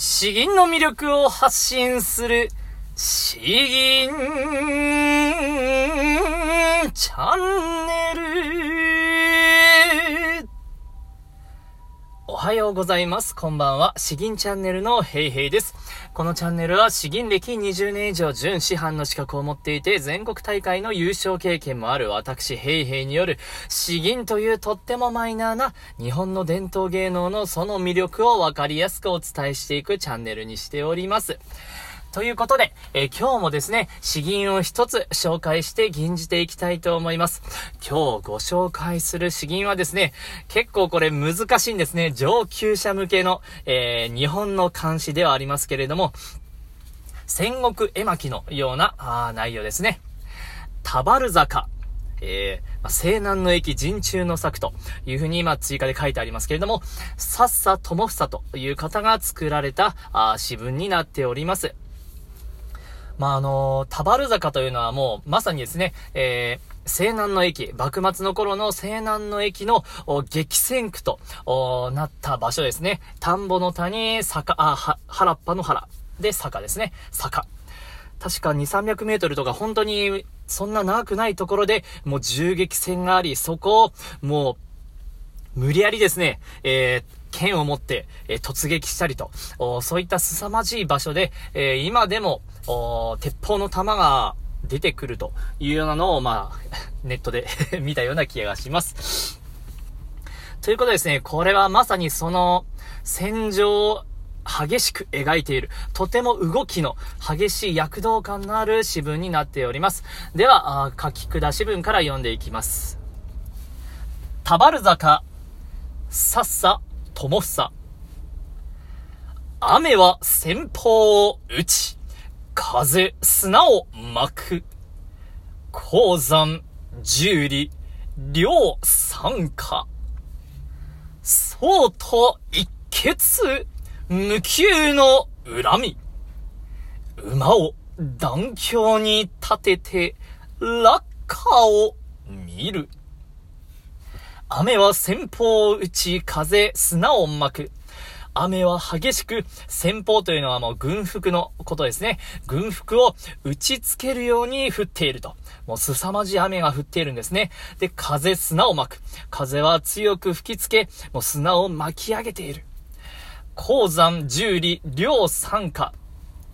詩吟の魅力を発信する、詩吟チャンネル。はようございます。こんばんは。詩吟チャンネルのヘイヘイです。このチャンネルは詩吟歴20年以上準師範の資格を持っていて、全国大会の優勝経験もある私ヘイヘイによる詩吟というとってもマイナーな日本の伝統芸能のその魅力をわかりやすくお伝えしていくチャンネルにしております。ということで、えー、今日もですね、詩吟を一つ紹介して吟じていきたいと思います。今日ご紹介する詩吟はですね、結構これ難しいんですね。上級者向けの、えー、日本の漢詩ではありますけれども、戦国絵巻のようなあ内容ですね。田原坂。えー、西南の駅陣中の作というふうに今追加で書いてありますけれども、さっさともふさという方が作られたあ詩文になっております。まあ、あのー、田原坂というのはもう、まさにですね、えー、西南の駅、幕末の頃の西南の駅の激戦区となった場所ですね。田んぼの谷、坂、あ、は、原っぱの原で坂ですね。坂。確か2、300メートルとか本当にそんな長くないところでもう銃撃戦があり、そこをもう無理やりですね、えー、剣を持って、え、突撃したりと、そういった凄まじい場所で、え、今でも、鉄砲の弾が出てくるというようなのを、まあ、ネットで 見たような気がします。ということでですね、これはまさにその戦場を激しく描いている、とても動きの激しい躍動感のある詩文になっております。では、書き下し文から読んでいきます。田原坂、さっさ、ともさ。雨は先方を打ち、風、砂を巻く。鉱山、十里、両三下。そうと一決、無休の恨み。馬を断橋に立てて、落下を見る。雨は先方を打ち、風、砂を巻く。雨は激しく、先方というのはもう軍服のことですね。軍服を打ちつけるように降っていると。もう凄まじい雨が降っているんですね。で、風、砂を巻く。風は強く吹きつけ、もう砂を巻き上げている。鉱山、十里、両三下。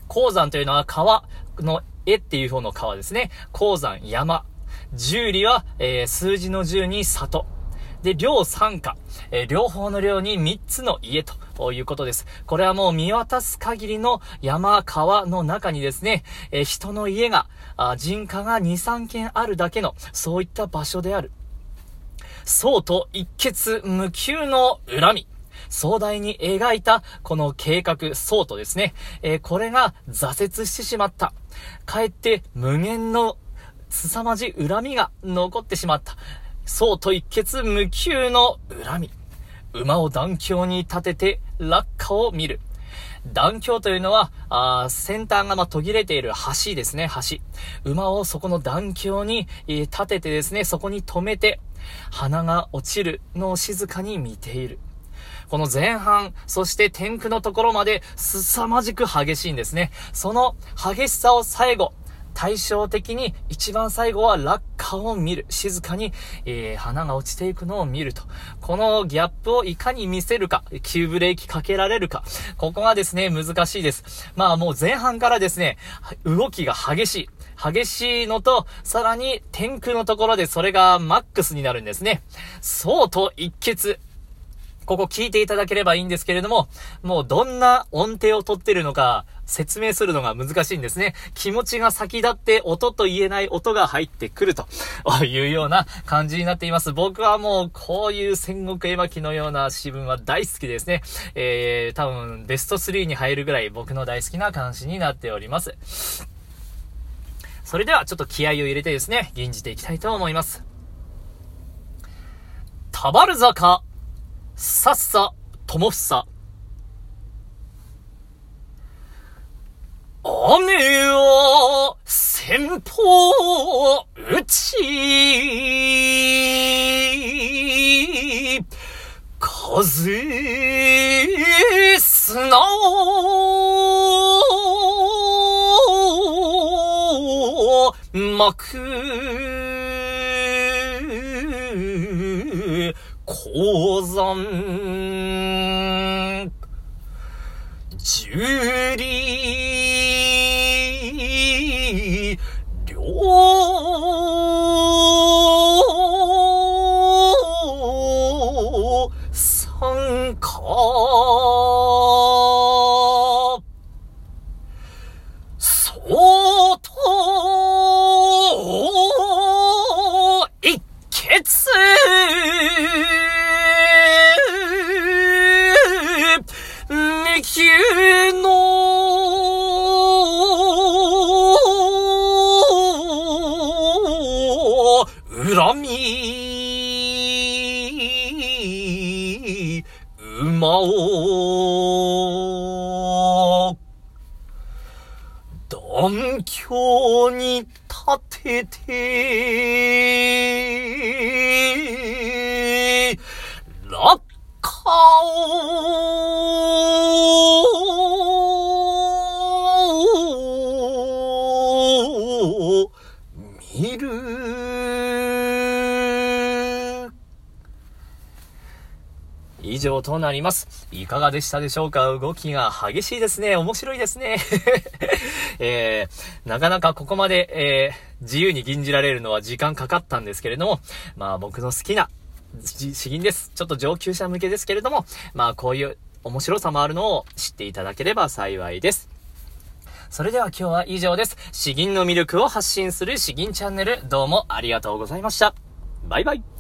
鉱山というのは川の絵っていう方の川ですね。鉱山、山。十里は、えー、数字の十に里。で、両三家、えー、両方の両に三つの家ということです。これはもう見渡す限りの山、川の中にですね、えー、人の家が、あ人家が二、三軒あるだけの、そういった場所である。そうと一決無休の恨み。壮大に描いたこの計画、そうとですね、えー、これが挫折してしまった。かえって無限の凄まじい恨みが残ってしまった。そうと一決無休の恨み。馬を断橋に立てて落下を見る。断橋というのは、あ先端がま途切れている橋ですね、橋。馬をそこの断橋に、え立ててですね、そこに止めて、花が落ちるのを静かに見ている。この前半、そして天空のところまで凄まじく激しいんですね。その激しさを最後、対照的に一番最後は落下を見る。静かに、えー、花が落ちていくのを見ると。このギャップをいかに見せるか、急ブレーキかけられるか。ここがですね、難しいです。まあもう前半からですね、動きが激しい。激しいのと、さらに天空のところでそれがマックスになるんですね。そうと一決。ここ聞いていただければいいんですけれども、もうどんな音程をとってるのか説明するのが難しいんですね。気持ちが先立って音と言えない音が入ってくるというような感じになっています。僕はもうこういう戦国絵巻のような詩文は大好きですね。えー、多分ベスト3に入るぐらい僕の大好きな漢詩になっております。それではちょっと気合を入れてですね、吟じていきたいと思います。田原坂さっさ、ともふさ。雨は先方打ち、風砂を巻く、鉱山、十里両、三か、相当、一決無休の恨み馬を断橋に立てて、落下を見る。以上となります。いかがでしたでしょうか？動きが激しいですね。面白いですね。えー、なかなかここまで、えー、自由に吟じられるのは時間かかったんですけれども、まあ僕の好きな詩吟です。ちょっと上級者向けですけれども、まあこういう面白さもあるのを知っていただければ幸いです。それでは今日は以上です。詩吟の魅力を発信する詩吟チャンネル、どうもありがとうございました。バイバイ。